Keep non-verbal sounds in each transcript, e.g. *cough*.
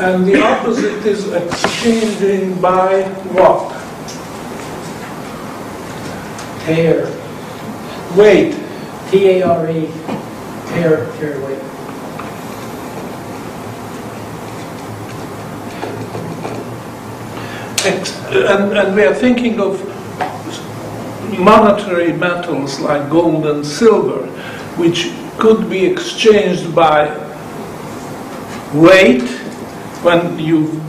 And the opposite is exchanging by what? Tare. Weight. T-A-R-E. Tare, tare weight. And, and we are thinking of monetary metals like gold and silver, which could be exchanged by weight when you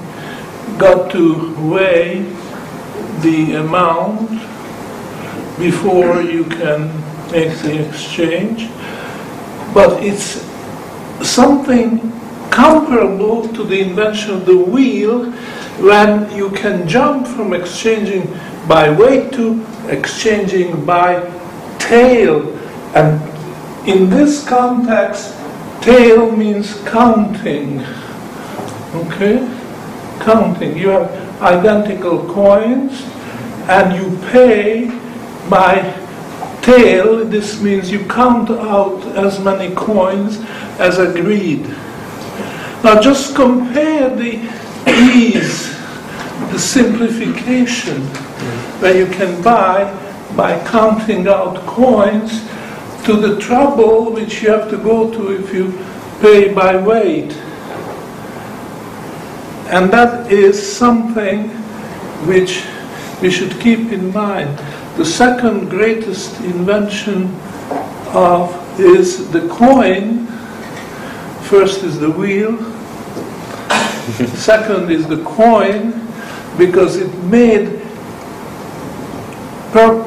got to weigh the amount before you can make the exchange. But it's something comparable to the invention of the wheel when you can jump from exchanging by weight to exchanging by tale. And in this context, tale means counting. Okay? Counting. You have identical coins and you pay by tale. This means you count out as many coins as agreed. Now just compare the ease, the simplification where you can buy by counting out coins to the trouble which you have to go to if you pay by weight. And that is something which we should keep in mind. The second greatest invention of is the coin. First is the wheel. *laughs* Second is the coin because it made pur-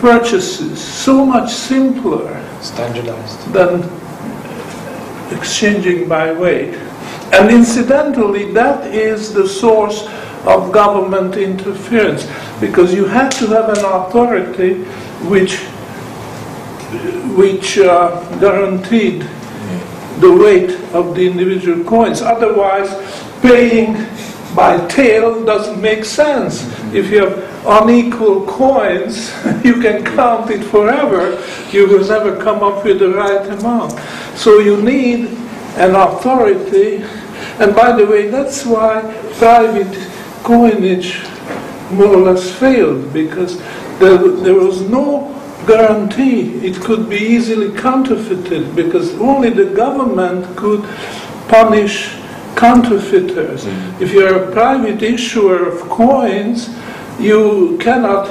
purchases so much simpler Standardized. than exchanging by weight. And incidentally, that is the source of government interference because you had to have an authority which, which uh, guaranteed the weight of the individual coins. Otherwise, paying by tale doesn't make sense. If you have unequal coins, *laughs* you can count it forever. You will never come up with the right amount. So you need an authority. And by the way, that's why private coinage more or less failed because there, there was no guarantee it could be easily counterfeited because only the government could punish counterfeiters. If you're a private issuer of coins, you cannot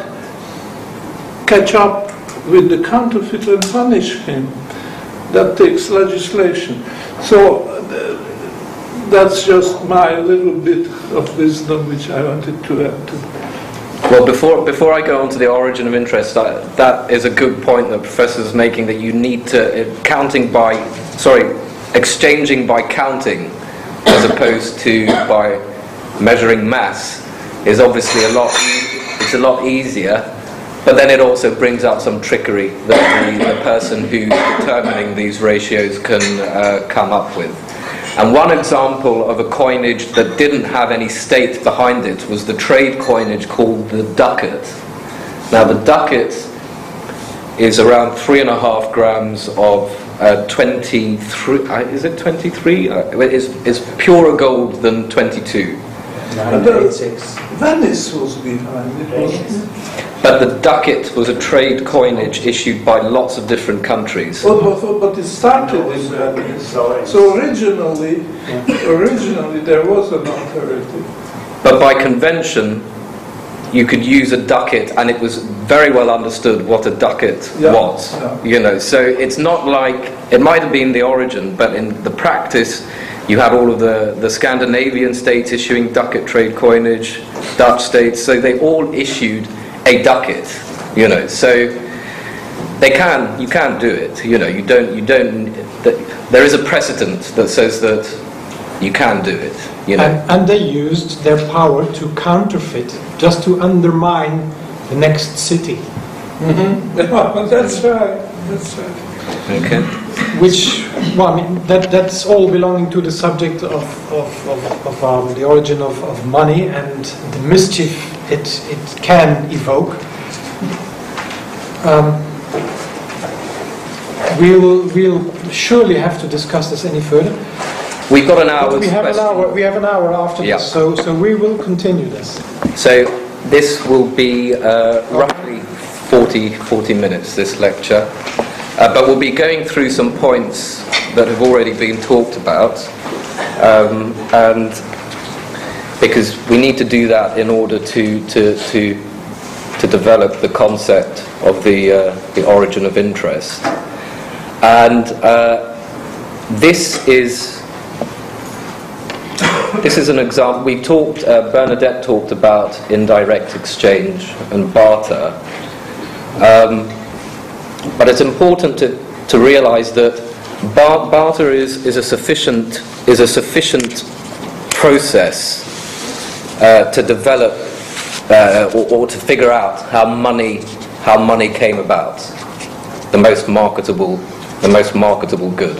catch up with the counterfeiter and punish him. That takes legislation. So uh, that's just my little bit of wisdom which I wanted to add to. Well, before, before I go on to the origin of interest, I, that is a good point that Professor is making that you need to, uh, counting by, sorry, exchanging by counting as opposed to by measuring mass is obviously a lot, it's a lot easier, but then it also brings out some trickery that the, the person who's determining these ratios can uh, come up with. And one example of a coinage that didn't have any state behind it was the trade coinage called the ducat. Now, the ducat is around three and a half grams of uh, 23, uh, is it 23? Uh, it's, it's purer gold than 22. 986. Venice was behind uh, it, wasn't? But the ducat was a trade coinage issued by lots of different countries. But, but, but it started in uh, Venice. So originally, originally there was an authority. But by convention, you could use a ducat, and it was very well understood what a ducat Yeah, was. yeah. You know, so it's not like it might have been the origin, but in the practice, you had all of the, the Scandinavian states issuing ducat trade coinage, Dutch states, so they all issued a ducat. You know, so they can you can't do it. You know, you don't you don't. There is a precedent that says that you can do it. You know. And, and they used their power to counterfeit, just to undermine the next city, Mm-hmm. *laughs* That's right, that's right. Okay. Which, well, I mean, that, that's all belonging to the subject of, of, of, of um, the origin of, of money and the mischief it, it can evoke. Um, we'll, we'll surely have to discuss this any further. we've got an But hour's we have an hour, we have an hour after Yeah. this, so, so we will continue this. So this will be uh, roughly 40, 40 minutes, this lecture. Uh, but we'll be going through some points that have already been talked about. Um, and because we need to do that in order to, to, to, to develop the concept of the, uh, the origin of interest. And uh, this is this is an example. We talked. Uh, Bernadette talked about indirect exchange and barter, um, but it's important to, to realise that bar- barter is, is a sufficient is a sufficient process uh, to develop uh, or, or to figure out how money how money came about, the most marketable the most marketable good.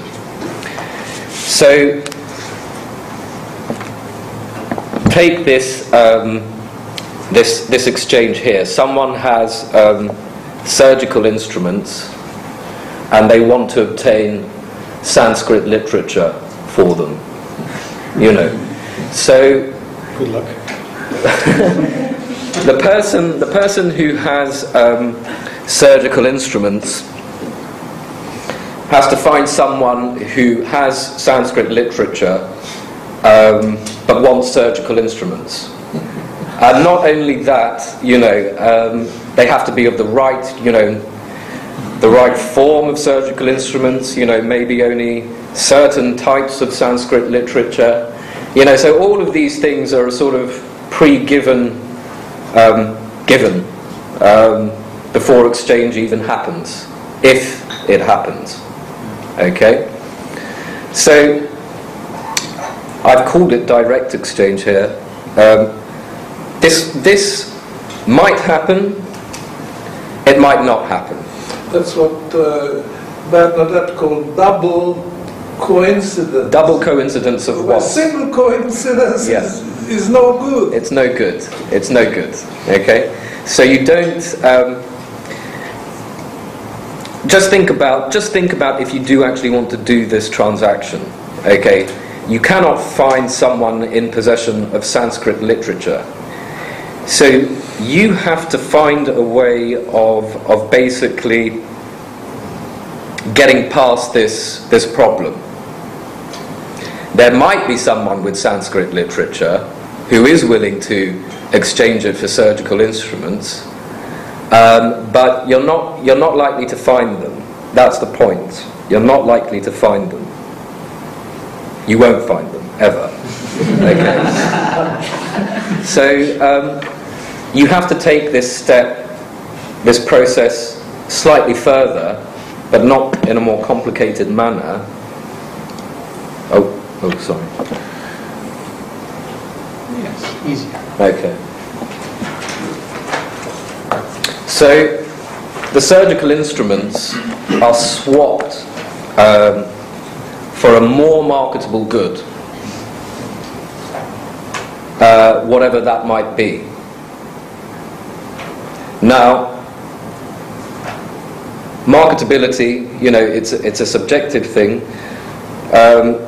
So take this um, this this exchange here. Someone has um, surgical instruments, and they want to obtain Sanskrit literature for them. You know, so Good luck. *laughs* the person the person who has um, surgical instruments has to find someone who has Sanskrit literature um, but wants surgical instruments. And not only that, you know, um, they have to be of the right, you know, the right form of surgical instruments. You know, maybe only certain types of Sanskrit literature. You know, so all of these things are a sort of pre-given, um, given um, before exchange even happens, if it happens. Okay, so I've called it direct exchange here. Um, this this might happen. It might not happen. That's what uh, Bernadette called double coincidence. Double coincidence of what? A single coincidence is, is no good. It's no good. It's no good. Okay? So you don't um, just think about just think about if you do actually want to do this transaction. Okay? You cannot find someone in possession of Sanskrit literature. So you have to find a way of of basically getting past this this problem. There might be someone with Sanskrit literature who is willing to exchange it for surgical instruments, um, but you're not, you're not likely to find them. That's the point. You're not likely to find them. You won't find them, ever. *laughs* So um, you have to take this step, this process slightly further, but not in a more complicated manner. Oh, oh, sorry. Yes, easier. Okay. So the surgical instruments are swapped um, for a more marketable good, uh, whatever that might be. Now, marketability, you know, it's a, it's a subjective thing. Um,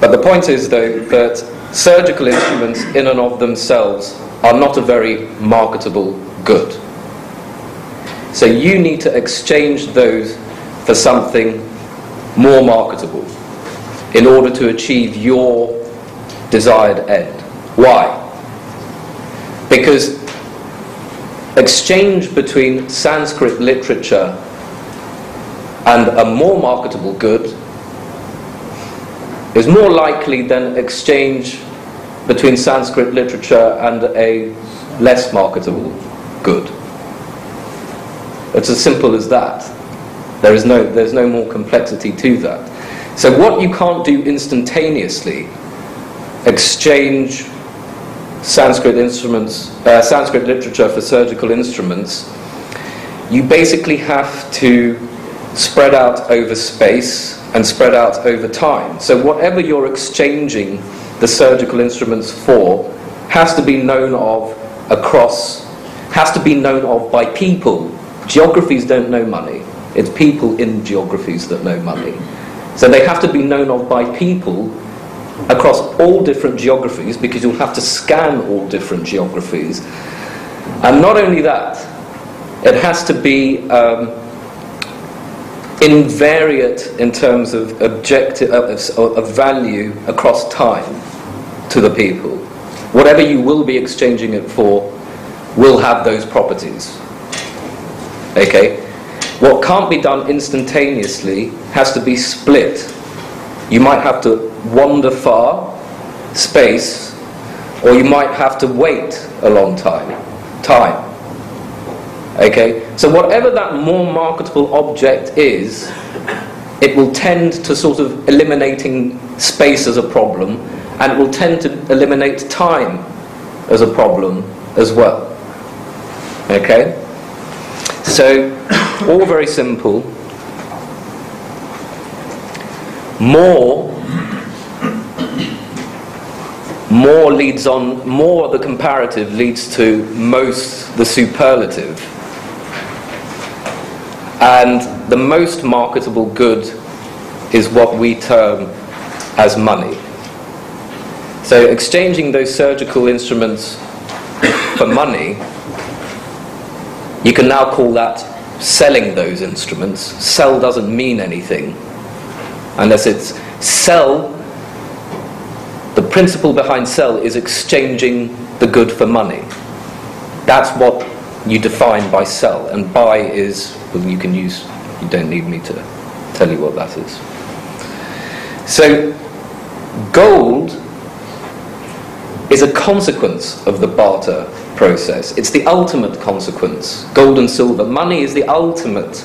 but the point is, though, that surgical instruments in and of themselves are not a very marketable good. So you need to exchange those for something more marketable in order to achieve your desired end. Why? Because exchange between Sanskrit literature and a more marketable good is more likely than exchange between Sanskrit literature and a less marketable good. It's as simple as that. There is no, there's no more complexity to that. So, what you can't do instantaneously, exchange Sanskrit instruments, uh, Sanskrit literature for surgical instruments, you basically have to spread out over space and spread out over time. So whatever you're exchanging the surgical instruments for has to be known of across, has to be known of by people. Geographies don't know money. It's people in geographies that know money. So they have to be known of by people across all different geographies because you'll have to scan all different geographies. And not only that, it has to be um, invariant in terms of objective of, of value across time to the people. Whatever you will be exchanging it for will have those properties. Okay? What can't be done instantaneously has to be split. You might have to wander far, space, or you might have to wait a long time. Time. Okay? So, whatever that more marketable object is, it will tend to sort of eliminating space as a problem, and it will tend to eliminate time as a problem as well. Okay? So, all very simple. More more leads on more the comparative leads to most the superlative. And the most marketable good is what we term as money. So exchanging those surgical instruments for money you can now call that selling those instruments. Sell doesn't mean anything unless it's sell the principle behind sell is exchanging the good for money. That's what you define by sell, and buy is, well, you can use, you don't need me to tell you what that is. So, gold is a consequence of the barter process. It's the ultimate consequence. Gold and silver. Money is the ultimate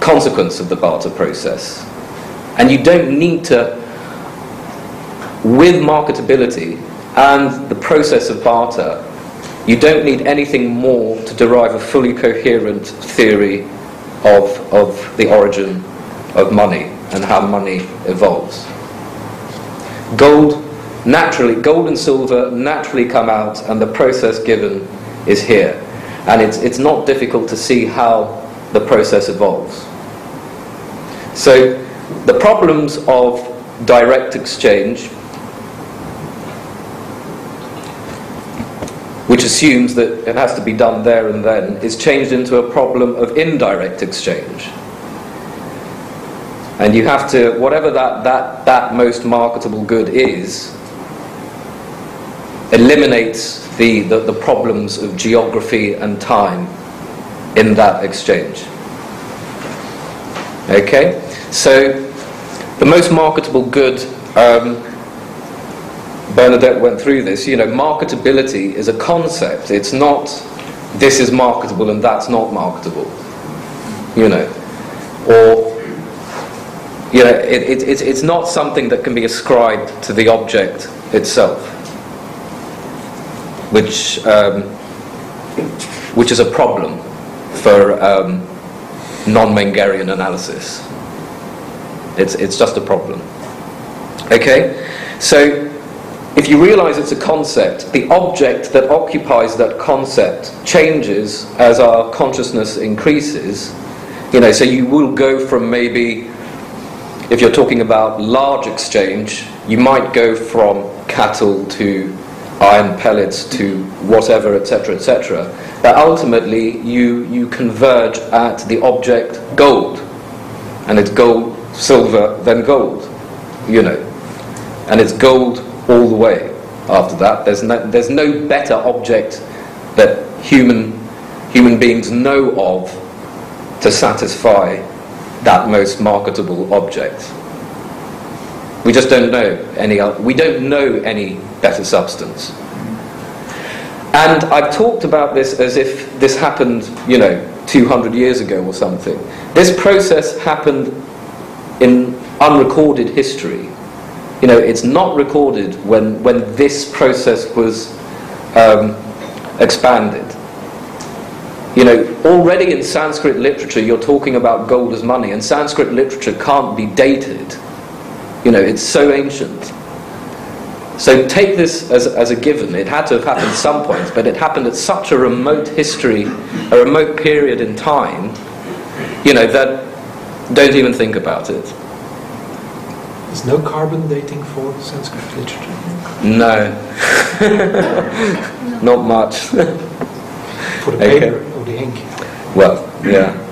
consequence of the barter process. And you don't need to with marketability and the process of barter, you don't need anything more to derive a fully coherent theory of, of the origin of money and how money evolves. Gold naturally, gold and silver naturally come out, and the process given is here. And it's, it's not difficult to see how the process evolves. So, the problems of direct exchange which assumes that it has to be done there and then, is changed into a problem of indirect exchange. And you have to, whatever that, that, that most marketable good is, eliminates the, the, the problems of geography and time in that exchange. Okay? So, the most marketable good um, Bernadette went through this, you know, marketability is a concept. It's not this is marketable and that's not marketable. You know, or you know, it, it, it's, it's not something that can be ascribed to the object itself, which um, which is a problem for um, non-Mengerian analysis. It's it's just a problem. Okay, so if you realize it's a concept, the object that occupies that concept changes as our consciousness increases. You know, so you will go from maybe, if you're talking about large exchange, you might go from cattle to iron pellets to whatever, etc., etc. But ultimately, you, you converge at the object gold. And it's gold, silver, then gold. You know. And it's gold all the way after that. There's no, there's no better object that human, human beings know of to satisfy that most marketable object. We just don't know any we don't know any better substance. And I've talked about this as if this happened, you know, 200 years ago or something. This process happened in unrecorded history you know, it's not recorded when, when this process was um, expanded. You know, already in Sanskrit literature, you're talking about gold as money, and Sanskrit literature can't be dated. You know, it's so ancient. So take this as, as a given. It had to have happened at some point, but it happened at such a remote history, a remote period in time, you know, that don't even think about it. There's no carbon dating for Sanskrit literature. No. *laughs* *laughs* Not much. For the Okay. paper or the ink. Well, yeah.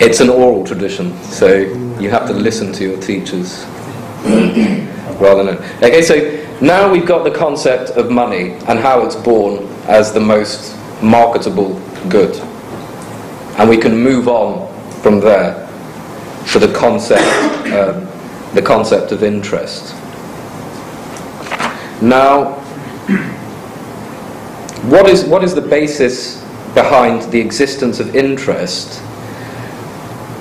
It's an oral tradition, so mm. you have to listen to your teachers *clears throat* rather than. Okay, so now we've got the concept of money and how it's born as the most marketable good. And we can move on from there to the concept, um, the concept of interest. Now, what is, what is the basis behind the existence of interest?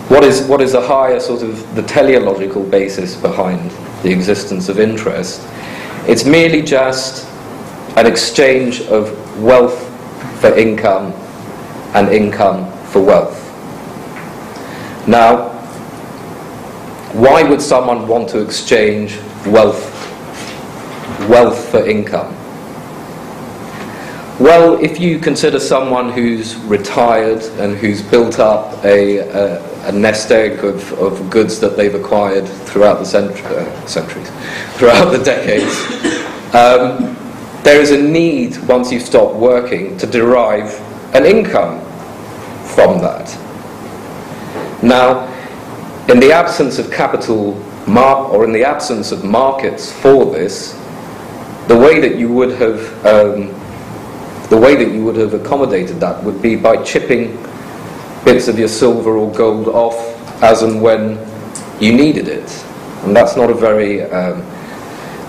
What is, what is the higher sort of the teleological basis behind the existence of interest? It's merely just an exchange of wealth for income and income for wealth. Now, why would someone want to exchange wealth wealth for income? Well, if you consider someone who's retired and who's built up a, a, a nest egg of, of goods that they've acquired throughout the uh, centuries, throughout the decades, um, there is a need once you stop working to derive an income from that. Now, in the absence of capital mar- or in the absence of markets for this, the way that you would have um, the way that you would have accommodated that would be by chipping bits of your silver or gold off as and when you needed it, and that's not a very um,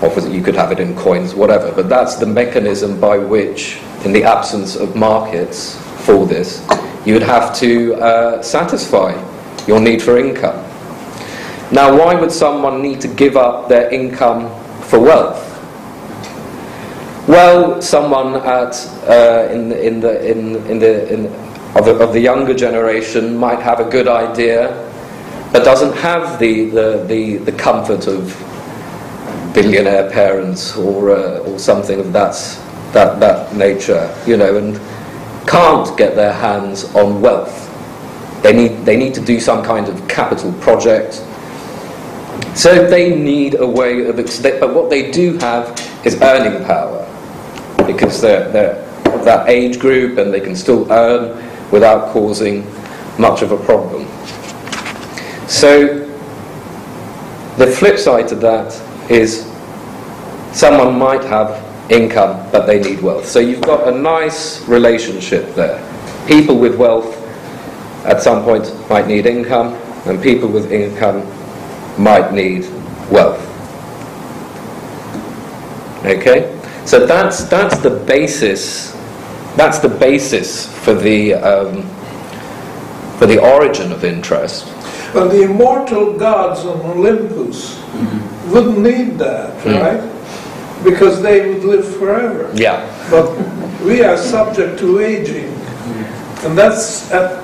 obviously you could have it in coins, whatever, but that's the mechanism by which, in the absence of markets for this, you would have to uh, satisfy your need for income. Now, why would someone need to give up their income for wealth? Well, someone at uh, in the in the in, in the in, of, the, of the younger generation might have a good idea, but doesn't have the the, the, the comfort of billionaire parents or uh, or something of that that that nature, you know, and can't get their hands on wealth. They need they need to do some kind of capital project. So they need a way of, but what they do have is earning power because they're, they're of that age group and they can still earn without causing much of a problem. So the flip side to that is someone might have income but they need wealth. So you've got a nice relationship there. People with wealth at some point might need income and people with income might need wealth. Okay? So that's, that's the basis, that's the basis for the, um, for the origin of interest. Well, the immortal gods on Olympus wouldn't need that, Mm. right? Because they would live forever. Yeah. But we are subject to aging, and that's at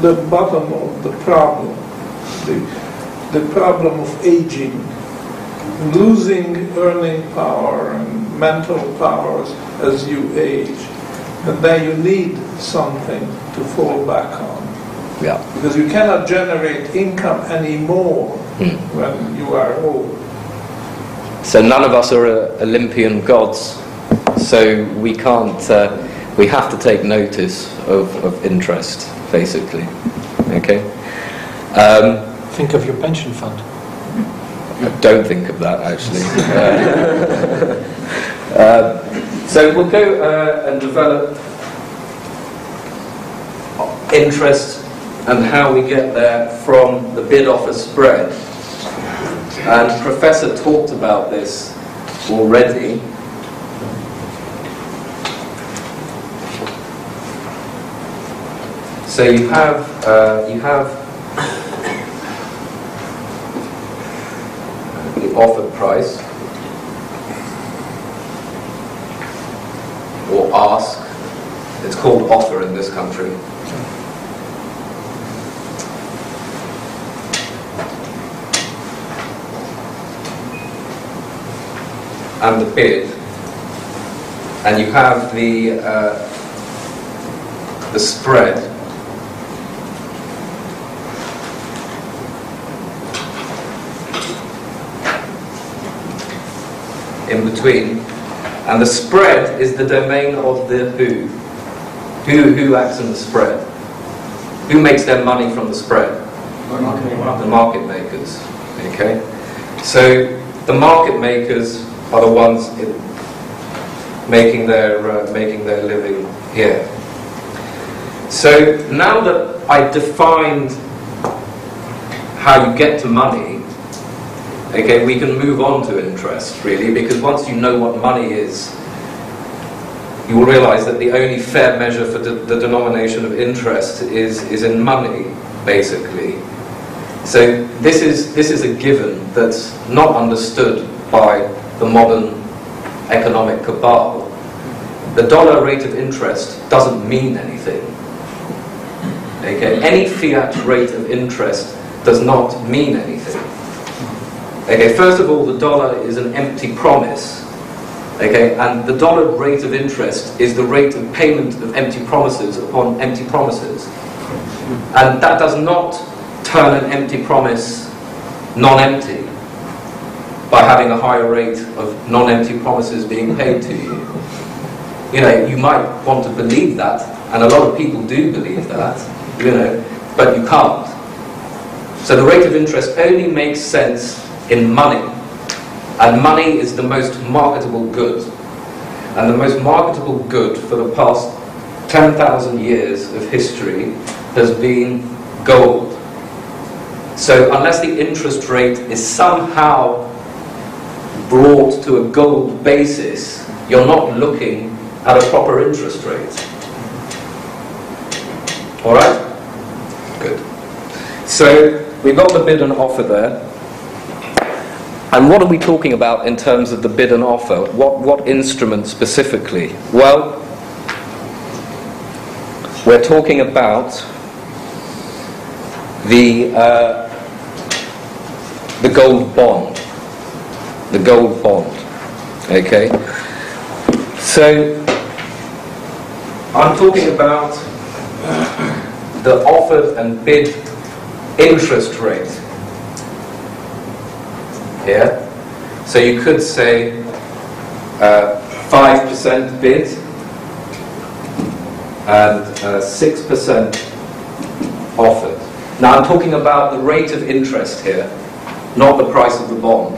the bottom of the problem. The, the problem of aging, losing earning power and mental powers as you age. And then you need something to fall back on. Yeah. Because you cannot generate income anymore Hmm. when you are old. So none of us are uh, Olympian gods, so we can't, uh, we have to take notice of, of interest, basically. Okay? Um, Think of your pension fund. don't think of that, actually. *laughs* Uh, uh, so we'll go uh, and develop interest and how we get there from the bid offer spread. And Professor talked about this already. So you have uh, you have the offered price or ask. It's called offer in this country. and the bid, and you have the uh, the spread. In between. And the spread is the domain of the who. Who, who acts in the spread? Who makes their money from the spread? The market makers. Okay? So the market makers are the ones in making their, uh, making their living here. So now that I defined how you get to money, okay, we can move on to interest really, because once you know what money is, you will realize that the only fair measure for de- the denomination of interest is, is in money, basically. So this is, this is a given that's not understood by the modern economic cabal. The dollar rate of interest doesn't mean anything. Okay, any fiat rate of interest does not mean anything. Okay, first of all, the dollar is an empty promise. Okay, and the dollar rate of interest is the rate of payment of empty promises upon empty promises. And that does not turn an empty promise non-empty by having a higher rate of non-empty promises being paid to you. You know, you might want to believe that, and a lot of people do believe that, you know, but you can't. So the rate of interest only makes sense in money. And money is the most marketable good. And the most marketable good for the past 10,000 years of history has been gold. So unless the interest rate is somehow brought to a gold basis, you're not looking at a proper interest rate. All right? Good. So we've got the bid and offer there. And what are we talking about in terms of the bid and offer? What, what instrument specifically? Well, we're talking about the, uh, the gold bond. The gold bond. Okay? So, I'm talking about *coughs* the offered and bid interest rate here. So you could say uh, 5% bid and uh, 6% offered. Now I'm talking about the rate of interest here, not the price of the bond.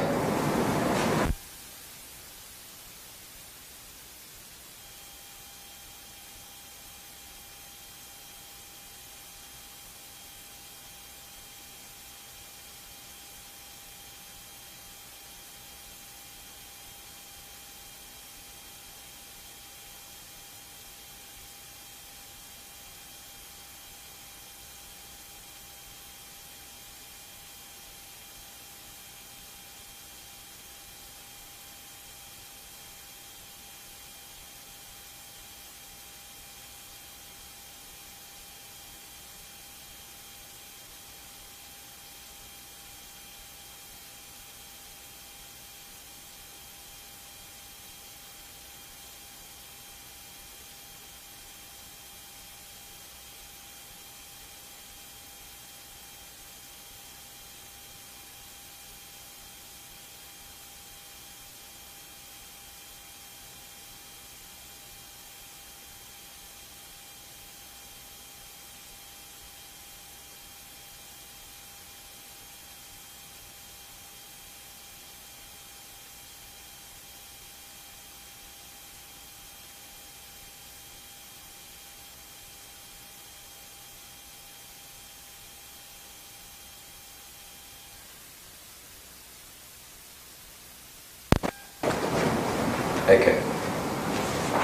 Okay.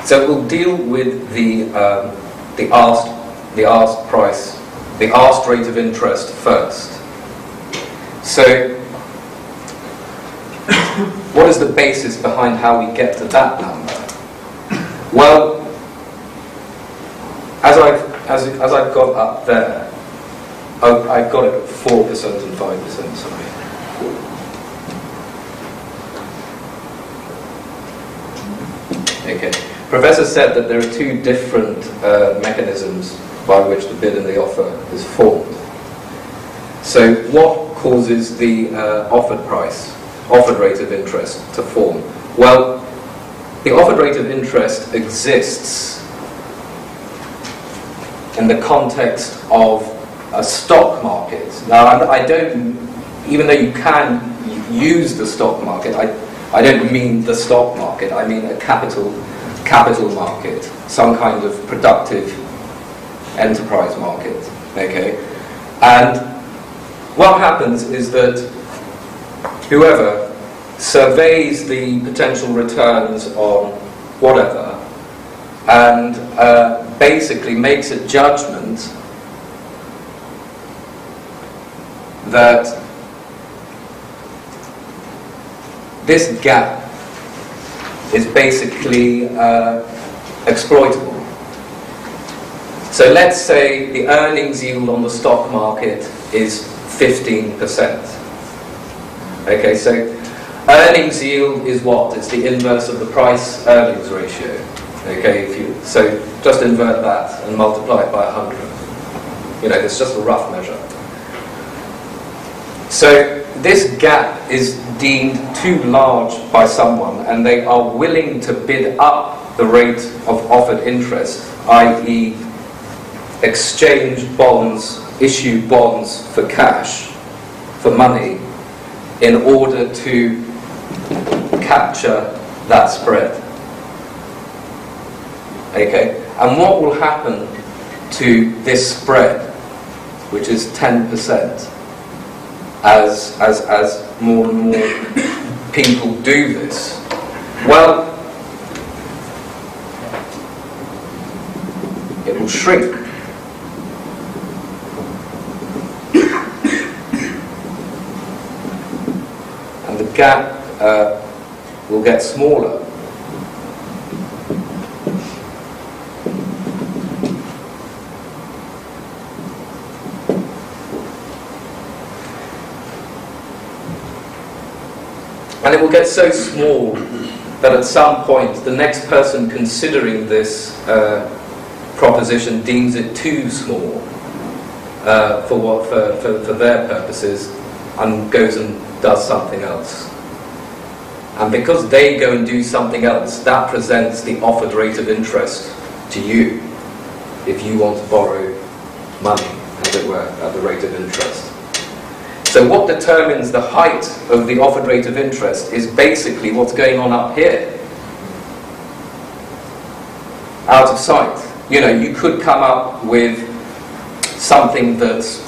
So we'll deal with the um, the asked the asked price, the asked rate of interest first. So, what is the basis behind how we get to that number? Well, as I've as, as I've got up there, I've, I've got it at four percent and five percent. Sorry. Okay. Professor said that there are two different uh, mechanisms by which the bid and the offer is formed. So what causes the uh, offered price, offered rate of interest to form? Well, the offered rate of interest exists in the context of a stock market. Now, I don't, even though you can use the stock market, I, I don't mean the stock market, I mean a capital, capital market, some kind of productive enterprise market, okay? And what happens is that whoever surveys the potential returns on whatever and uh, basically makes a judgment that this gap is basically uh, exploitable. So let's say the earnings yield on the stock market is 15%. Okay, so earnings yield is what? It's the inverse of the price earnings ratio. Okay, if you so just invert that and multiply it by 100. You know, it's just a rough measure. So this gap is deemed too large by someone and they are willing to bid up the rate of offered interest, i.e. exchange bonds, issue bonds for cash, for money, in order to capture that spread. Okay? And what will happen to this spread, which is 10%? As, as, as more and more people do this? Well, it will shrink. And the gap uh, will get smaller. And it will get so small that at some point the next person considering this uh, proposition deems it too small uh, for, what, for, for, for their purposes and goes and does something else. And because they go and do something else, that presents the offered rate of interest to you if you want to borrow money, as it were, at the rate of interest. So what determines the height of the offered rate of interest is basically what's going on up here. Out of sight. You know, you could come up with something that's,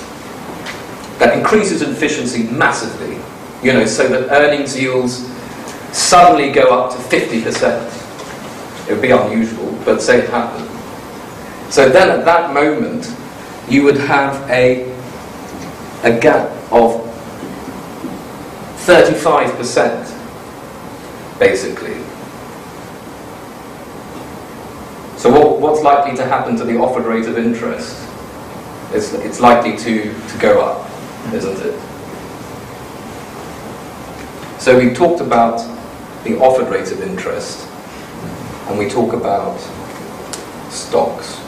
that increases efficiency massively, you know, so that earnings yields suddenly go up to 50%. It would be unusual, but say it happened. So then at that moment, you would have a, a gap of 35%, basically. So what, what's likely to happen to the offered rate of interest? It's, it's likely to, to go up, isn't it? So we talked about the offered rate of interest, and we talk about stocks.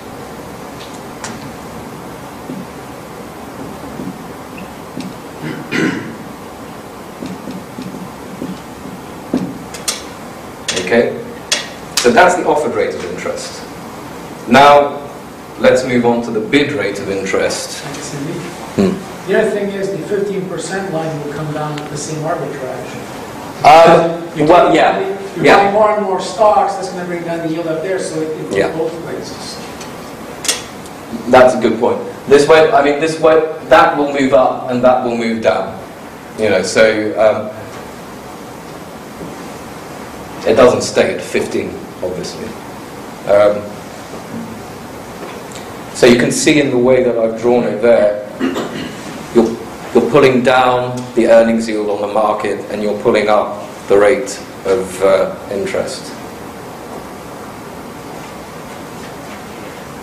Okay? So that's the offered rate of interest. Now, let's move on to the bid rate of interest. Hmm. The other thing is the fifteen percent line will come down with the same arbitrage. Um, You're well, yeah, You're yeah. buying more and more stocks, that's gonna bring down the yield up there, so it it Yeah. goes both ways. That's a good point. This way, I mean, this way, that will move up and that will move down. You know, so um, it doesn't stay at 15, obviously. Um, so you can see in the way that I've drawn it there, you're, you're pulling down the earnings yield on the market and you're pulling up the rate of uh, interest.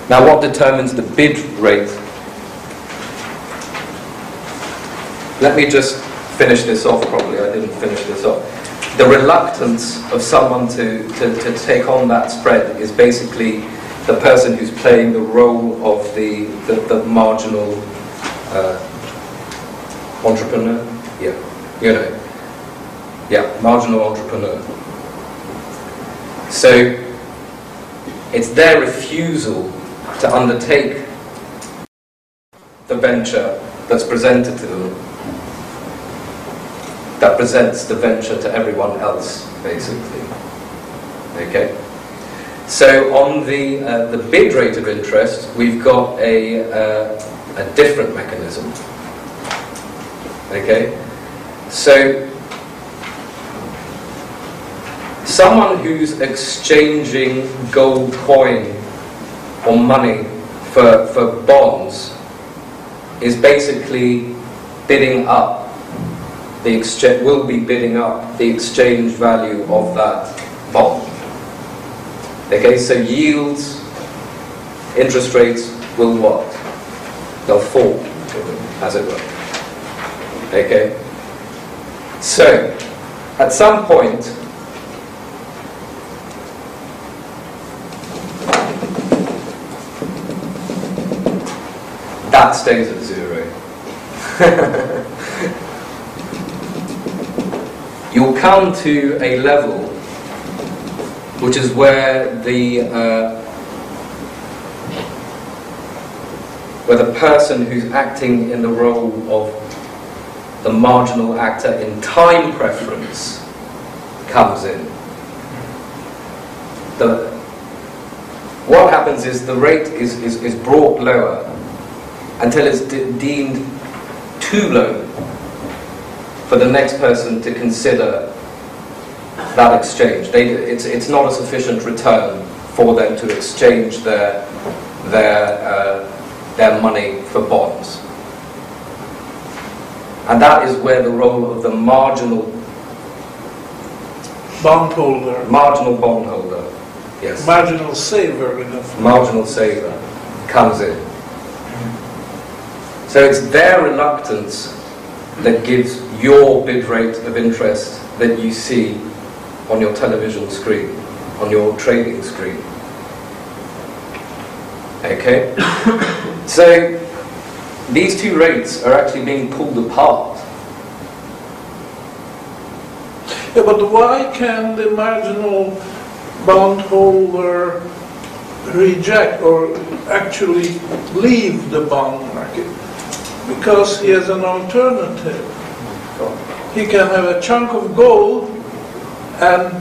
Now, what determines the bid rate? Let me just finish this off properly. I didn't finish this off. The reluctance of someone to, to, to take on that spread is basically the person who's playing the role of the, the, the marginal uh, entrepreneur. Yeah, you know. Yeah, marginal entrepreneur. So it's their refusal to undertake the venture that's presented to them that presents the venture to everyone else, basically. Okay? So on the, uh, the bid rate of interest, we've got a, uh, a different mechanism. Okay? So someone who's exchanging gold coin or money for, for bonds is basically bidding up the exchange will be bidding up the exchange value of that bond. Okay, so yields, interest rates will what? They'll fall, as it were. Okay? So, at some point, that stays at zero. *laughs* You'll come to a level which is where the uh, where the person who's acting in the role of the marginal actor in time preference comes in. The, what happens is the rate is, is, is brought lower until it's de- deemed too low for the next person to consider that exchange. They, it's, it's not a sufficient return for them to exchange their, their, uh, their money for bonds. And that is where the role of the marginal, Bondholder, marginal bondholder, yes, marginal saver marginal saver comes in. So it's their reluctance that gives your bid rate of interest that you see on your television screen, on your trading screen. Okay? *coughs* so these two rates are actually being pulled apart. Yeah, but why can the marginal bondholder reject or actually leave the bond market? Because he has an alternative. He can have a chunk of gold and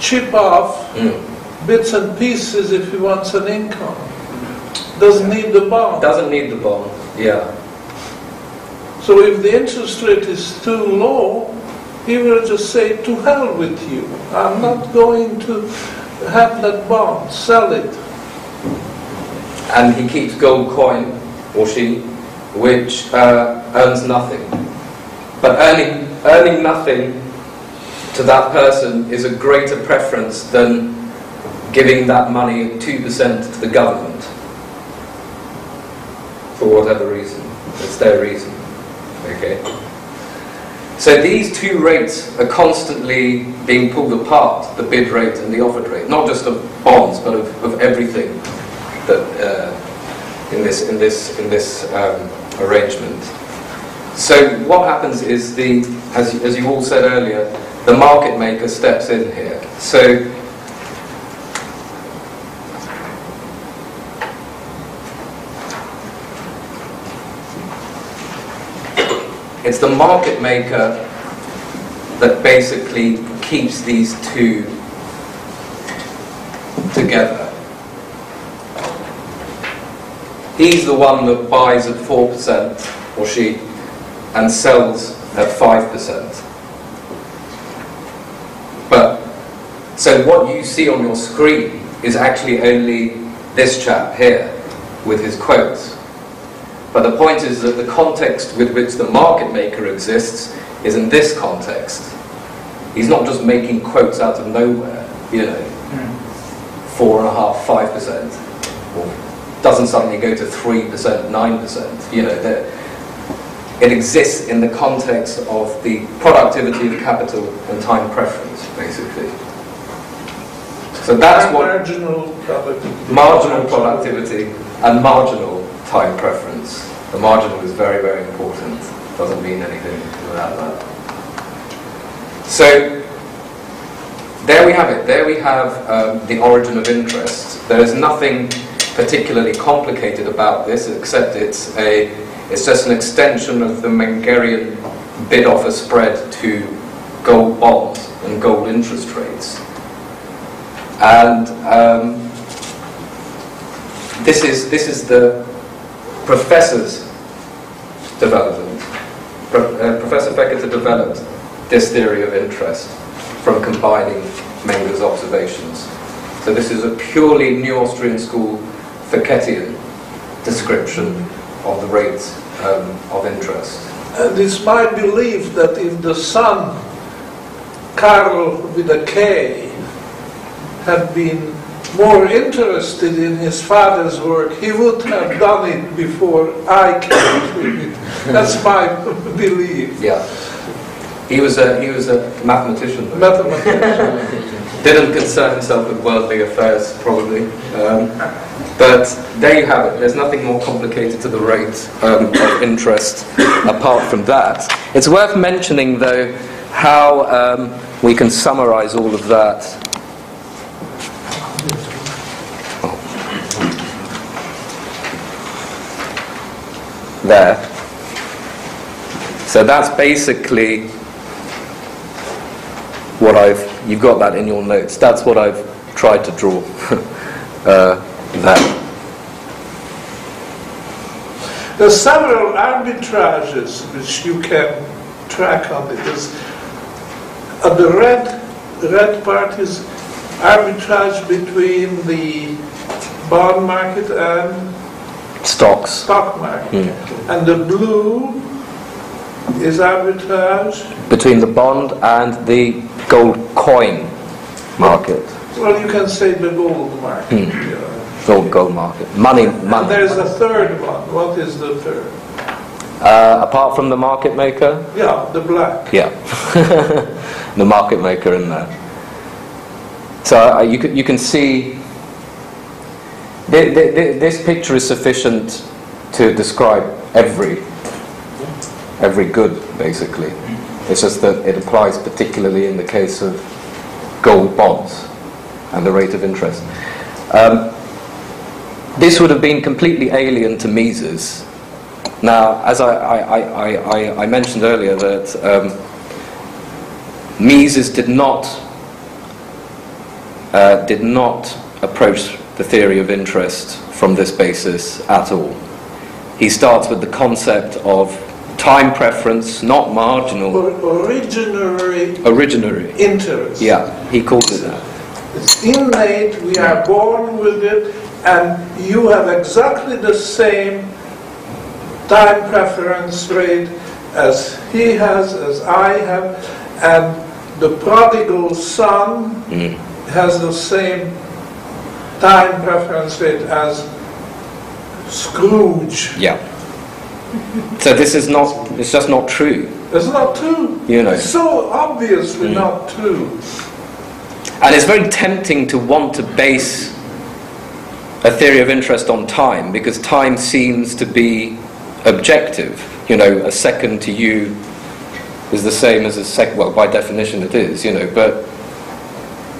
chip off Mm. bits and pieces if he wants an income. Doesn't need the bond. Doesn't need the bond. Yeah. So if the interest rate is too low, he will just say, to hell with you. I'm not going to have that bond, sell it. And he keeps gold coin, or she, which uh, earns nothing. But earning, earning nothing to that person is a greater preference than giving that money 2% to the government. For whatever reason. It's their reason. Okay? So these two rates are constantly being pulled apart, the bid rate and the offered rate, not just of bonds, but of, of everything that uh, in this in this in this um, arrangement. So what happens is the, as as you all said earlier, the market maker steps in here. So it's the market maker that basically keeps these two together. He's the one that buys at 4%, or she, and sells at 5%. But, so what you see on your screen is actually only this chap here with his quotes. But the point is that the context with which the market maker exists is in this context. He's not just making quotes out of nowhere, you know, four and a half, five percent, or doesn't suddenly go to three percent, nine percent. You know, it exists in the context of the productivity of capital and time preference, basically. So that's what Marginal productivity. marginal productivity and marginal time preference. The marginal is very, very important. Doesn't mean anything without that. So there we have it. There we have um, the origin of interest. There is nothing particularly complicated about this, except it's a it's just an extension of the Mengerian bid-offer spread to gold bonds and gold interest rates. And um, this is this is the professor's development. Pro- uh, Professor Fekete developed this theory of interest from combining Menger's observations. So this is a purely New Austrian School Feketian description of the rates um, of interest. And it's my belief that if the son, Karl with a K, had been more interested in his father's work, he would have done it before I came to it. That's my *laughs* belief. Yeah. He was a he was a mathematician. though. Mathematician. *laughs* Didn't concern himself with worldly affairs, probably. Um, but there you have it. There's nothing more complicated to the rate um, of interest apart from that. It's worth mentioning, though, how um, we can summarize all of that. There. So that's basically what I've, you've got that in your notes, that's what I've tried to draw *laughs* uh, there. There's several arbitrages which you can track on it. There's, uh, the red, red part is arbitrage between the bond market and Stocks. stock market. And the blue is arbitrage, Between the bond and the gold coin market, well, you can say the gold market. yeah. Gold gold market, money, money. And there's a third one. What is the third? Uh, apart from the market maker, Yeah, the black. yeah, *laughs* the market maker in there. So uh, you can you can see thi- thi- thi- this picture is sufficient to describe every every good basically. It's just that it applies particularly in the case of gold bonds and the rate of interest. Um, this would have been completely alien to Mises. Now, as I, I, I, I, I mentioned earlier, that um, Mises did not uh, did not approach the theory of interest from this basis at all. He starts with the concept of time preference, not marginal, Or originary originary. interest. Yeah, he calls it that. It's innate, we are born with it, and you have exactly the same time preference rate as he has, as I have, and the prodigal son Mm. has the same time preference rate as Scrooge. Yeah. So this is not, it's just not true, It's not true. you know. It's so obviously not true. And it's very tempting to want to base a theory of interest on time because time seems to be objective. You know, a second to you is the same as a sec. Well, by definition, it is. You know, but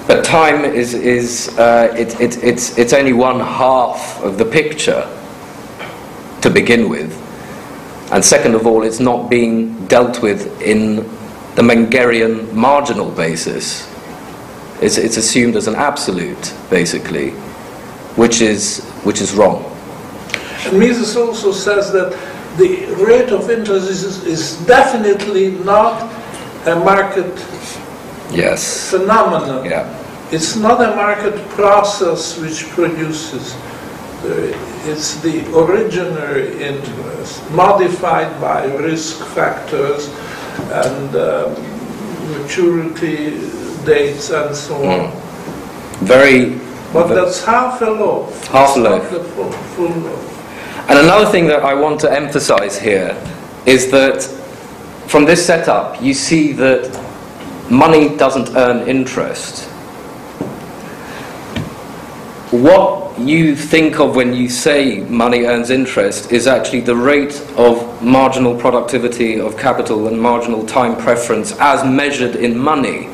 but time is is uh, it, it, it's it's only one half of the picture to begin with, and second of all, it's not being dealt with in the Mengerian marginal basis. It's, it's assumed as an absolute, basically, which is, which is wrong. And Mises also says that the rate of interest is, is definitely not a market Yes. phenomenon. Yeah. It's not a market process which produces the, it's the originary interest, modified by risk factors and um, maturity dates and so on. Very. But that's half a loaf. Half a loaf. the full, full loaf. And another thing that I want to emphasize here is that from this setup, you see that money doesn't earn interest. What you think of when you say money earns interest is actually the rate of marginal productivity of capital and marginal time preference as measured in money.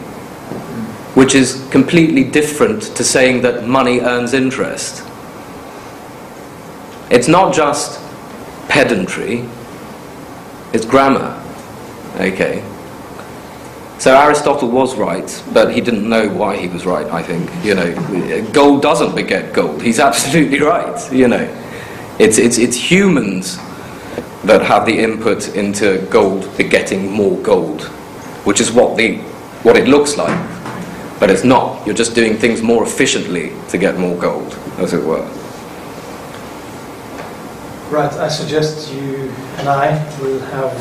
Which is completely different to saying that money earns interest. It's not just pedantry, it's grammar. Okay. So Aristotle was right, but he didn't know why he was right, I think. You know, gold doesn't beget gold. He's absolutely right, you know. It's, it's, it's humans that have the input into gold begetting more gold, which is what, the, what it looks like. But it's not. You're just doing things more efficiently to get more gold, as it were. Right, I suggest you and I will have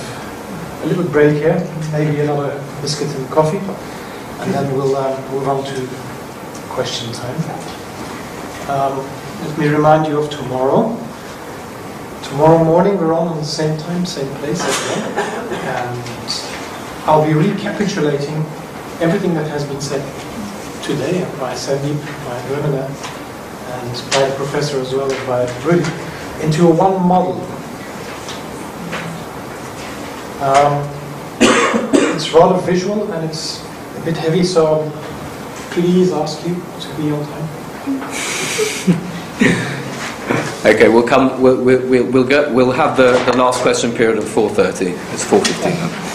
a little break here, maybe another biscuit and coffee, and then we'll uh, move on to question time. Um, let me remind you of tomorrow. Tomorrow morning we're on at the same time, same place well, and I'll be recapitulating everything that has been said today by Sandeep, by Rönele, and by the professor as well by Rudy into one model. Um, *coughs* it's rather visual and it's a bit heavy, so please ask you to be on time. *laughs* Okay, we'll come. We'll we'll we'll, go, we'll have the, the last question period at 4:30. It's 4:15 now.